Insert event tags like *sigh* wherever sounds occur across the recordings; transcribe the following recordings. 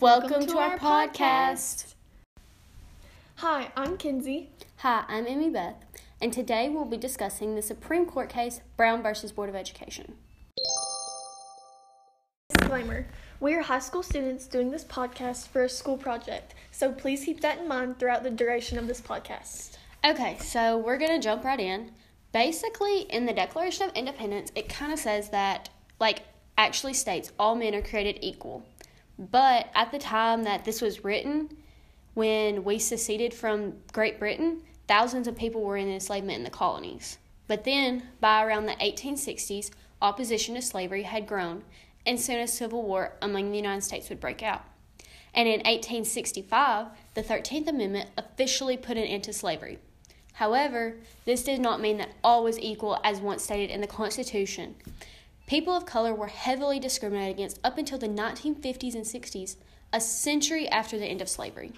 Welcome, to, our, podcast. Hi, I'm Kinsey. Hi, I'm Emmy Beth, and today we'll be discussing the Supreme Court case Brown versus Board of Education. Disclaimer We are high school students doing this podcast for a school project, so please keep that in mind throughout the duration of this podcast. Okay, so we're going to jump right in. Basically, in the Declaration of Independence, it kind of says that, like, actually states all men are created equal. But at the time that this was written, when we seceded from Great Britain, thousands of people were in enslavement in the colonies. But then, by around the 1860s, opposition to slavery had grown, and soon a civil war among the United States would break out. And in 1865, the 13th Amendment officially put an end to slavery. However, this did not mean that all was equal as once stated in the Constitution. People of color were heavily discriminated against up until the 1950s and 60s, a century after the end of slavery.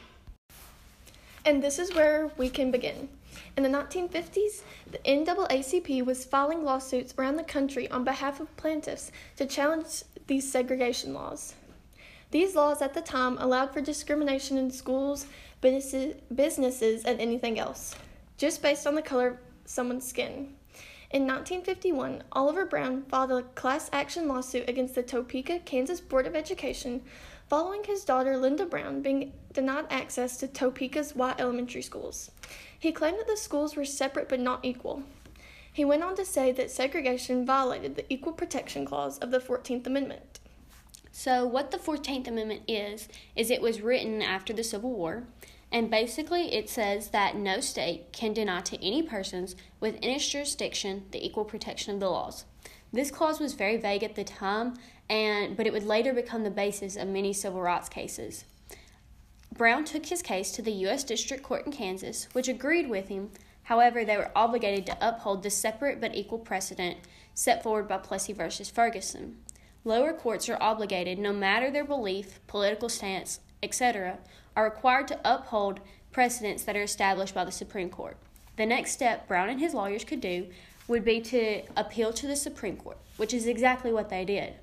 And this is where we can begin. In the 1950s, the NAACP was filing lawsuits around the country on behalf of plaintiffs to challenge these segregation laws. These laws at the time allowed for discrimination in schools, businesses, and anything else, just based on the color of someone's skin. In 1951, Oliver Brown filed a class action lawsuit against the Topeka, Kansas Board of Education following his daughter Linda Brown being denied access to Topeka's white elementary schools. He claimed that the schools were separate but not equal. He went on to say that segregation violated the Equal Protection Clause of the 14th Amendment. So, what the 14th Amendment is, is it was written after the Civil War. And basically, it says that no state can deny to any persons within its jurisdiction the equal protection of the laws. This clause was very vague at the time, and but it would later become the basis of many civil rights cases. Brown took his case to the U.S. District Court in Kansas, which agreed with him. However, they were obligated to uphold the separate but equal precedent set forward by Plessy v. Ferguson. Lower courts are obligated, no matter their belief, political stance, etc., are required to uphold precedents that are established by the Supreme Court. The next step Brown and his lawyers could do would be to appeal to the Supreme Court, which is exactly what they did.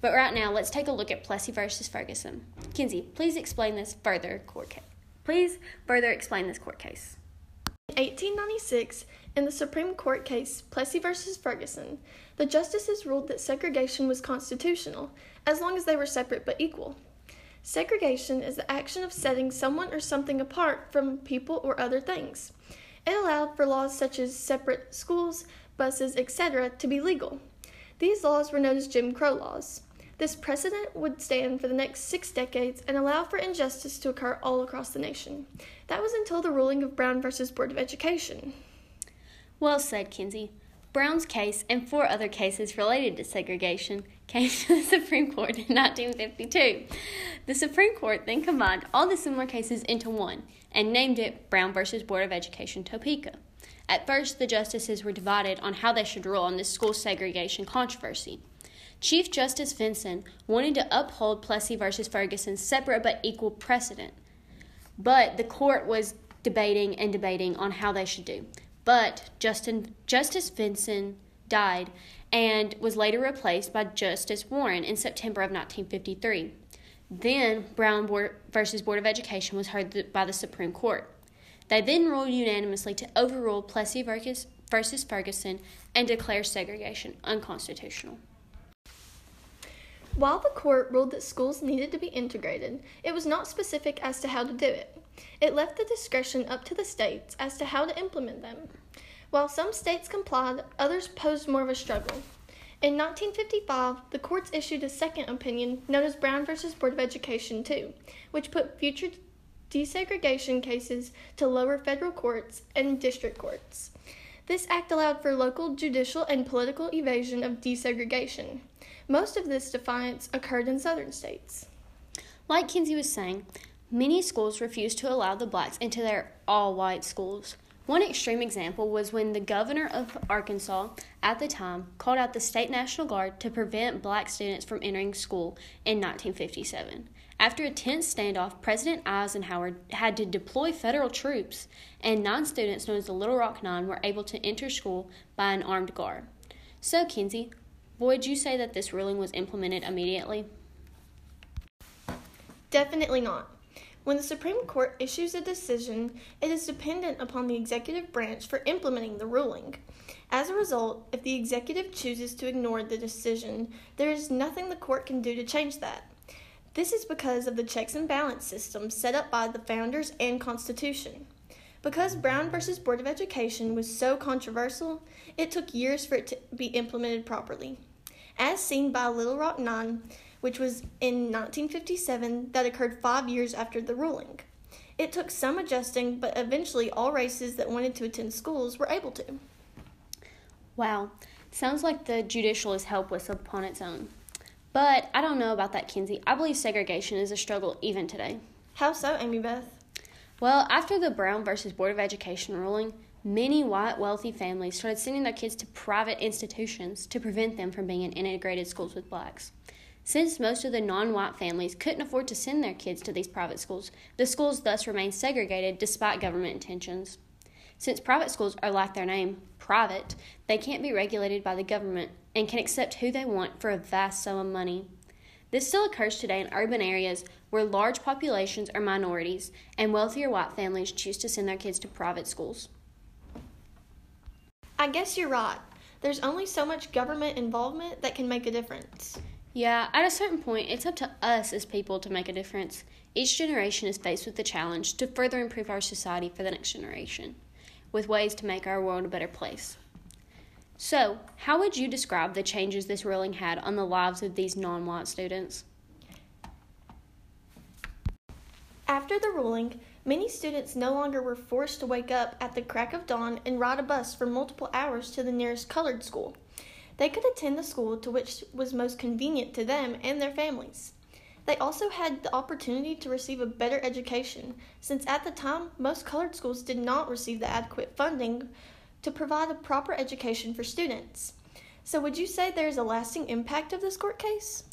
But right now, let's take a look at Plessy versus Ferguson. Kinsey, please explain this further court case. Please further explain this court case. In 1896, in the Supreme Court case Plessy versus Ferguson, the justices ruled that segregation was constitutional as long as they were separate but equal. Segregation is the action of setting someone or something apart from people or other things. It allowed for laws such as separate schools, buses, etc., to be legal. These laws were known as Jim Crow laws. This precedent would stand for the next six decades and allow for injustice to occur all across the nation. That was until the ruling of Brown versus Board of Education. Well said, Kinsey. Brown's case and four other cases related to segregation came to the Supreme Court in 1952. The Supreme Court then combined all the similar cases into one and named it Brown v. Board of Education Topeka. At first, the justices were divided on how they should rule on this school segregation controversy. Chief Justice Vinson wanted to uphold Plessy v. Ferguson's separate but equal precedent, but the court was debating and debating on how they should do. But Justin, Justice Vinson died and was later replaced by Justice Warren in September of 1953. Then Brown versus Board of Education was heard by the Supreme Court. They then ruled unanimously to overrule Plessy versus Ferguson and declare segregation unconstitutional. While the court ruled that schools needed to be integrated, it was not specific as to how to do it. It left the discretion up to the states as to how to implement them. While some states complied, others posed more of a struggle. In 1955, the courts issued a second opinion known as Brown v. Board of Education II, which put future desegregation cases to lower federal courts and district courts. This act allowed for local judicial and political evasion of desegregation. Most of this defiance occurred in southern states. Like Kinsey was saying, many schools refused to allow the blacks into their all white schools. One extreme example was when the governor of Arkansas at the time called out the state National Guard to prevent black students from entering school in 1957. After a tense standoff, President Eisenhower had to deploy federal troops, and nine students known as the Little Rock Nine were able to enter school by an armed guard. So, Kinsey, would you say that this ruling was implemented immediately? Definitely not. When the Supreme Court issues a decision, it is dependent upon the executive branch for implementing the ruling. As a result, if the executive chooses to ignore the decision, there is nothing the court can do to change that. This is because of the checks and balance system set up by the founders and Constitution. Because Brown v. Board of Education was so controversial, it took years for it to be implemented properly. As seen by Little Rock 9, which was in 1957, that occurred five years after the ruling. It took some adjusting, but eventually all races that wanted to attend schools were able to. Wow, sounds like the judicial is helpless upon its own. But I don't know about that, Kinsey. I believe segregation is a struggle even today. How so, Amy Beth? Well, after the Brown versus Board of Education ruling, many white wealthy families started sending their kids to private institutions to prevent them from being in integrated schools with blacks. Since most of the non white families couldn't afford to send their kids to these private schools, the schools thus remained segregated despite government intentions. Since private schools are like their name, private, they can't be regulated by the government and can accept who they want for a vast sum of money. This still occurs today in urban areas where large populations are minorities and wealthier white families choose to send their kids to private schools. I guess you're right. There's only so much government involvement that can make a difference. Yeah, at a certain point, it's up to us as people to make a difference. Each generation is faced with the challenge to further improve our society for the next generation with ways to make our world a better place. So, how would you describe the changes this ruling had on the lives of these non white students? After the ruling, many students no longer were forced to wake up at the crack of dawn and ride a bus for multiple hours to the nearest colored school. They could attend the school to which was most convenient to them and their families. They also had the opportunity to receive a better education, since at the time most colored schools did not receive the adequate funding to provide a proper education for students. So, would you say there is a lasting impact of this court case?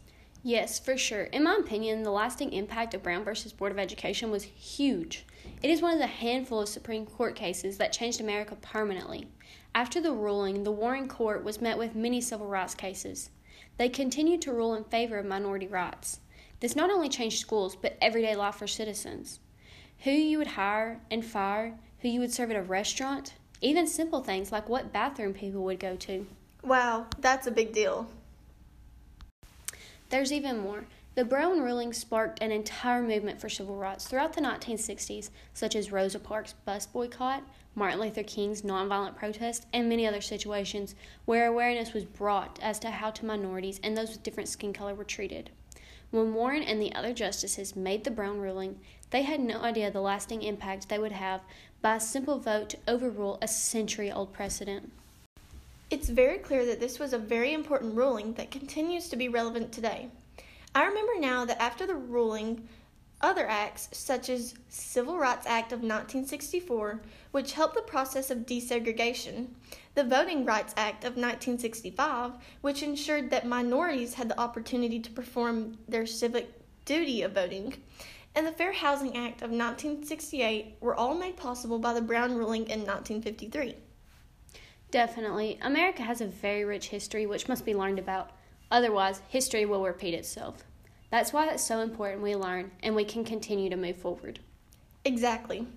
Yes, for sure. In my opinion, the lasting impact of Brown versus Board of Education was huge. It is one of the handful of Supreme Court cases that changed America permanently. After the ruling, the Warren Court was met with many civil rights cases. They continued to rule in favor of minority rights. This not only changed schools, but everyday life for citizens. Who you would hire and fire, who you would serve at a restaurant, even simple things like what bathroom people would go to. Wow, that's a big deal. There's even more. The Brown ruling sparked an entire movement for civil rights throughout the 1960s, such as Rosa Parks' bus boycott, Martin Luther King's nonviolent protest, and many other situations where awareness was brought as to how to minorities and those with different skin color were treated. When Warren and the other justices made the Brown ruling, they had no idea the lasting impact they would have by a simple vote to overrule a century old precedent. It's very clear that this was a very important ruling that continues to be relevant today. I remember now that after the ruling, other acts, such as Civil Rights Act of 1964, which helped the process of desegregation, the Voting Rights Act of 1965, which ensured that minorities had the opportunity to perform their civic duty of voting, and the Fair Housing Act of 1968 were all made possible by the Brown ruling in 1953. Definitely. America has a very rich history which must be learned about. Otherwise, history will repeat itself. That's why it's so important we learn and we can continue to move forward. Exactly.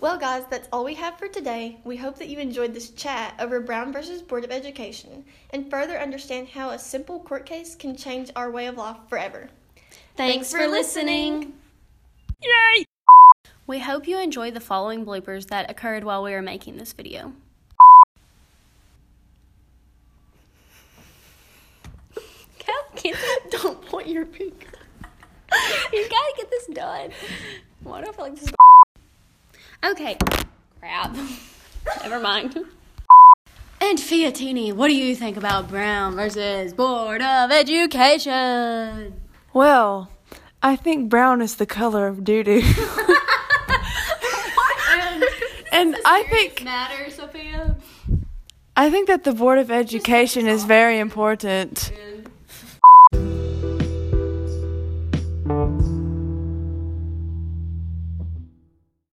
Well, guys, that's all we have for today. We hope that you enjoyed this chat over Brown versus Board of Education and further understand how a simple court case can change our way of life forever. Thanks, Thanks for, for listening. listening. Yay! We hope you enjoyed the following bloopers that occurred while we were making this video. Don't point your finger. *laughs* you gotta get this done. Why do I feel like this *laughs* Okay. Crap. *laughs* Never mind. And Fiatini, what do you think about Brown versus Board of Education? Well, I think brown is the color of doo doo. and I think matter, Sophia. I think that the Board of Education is very important.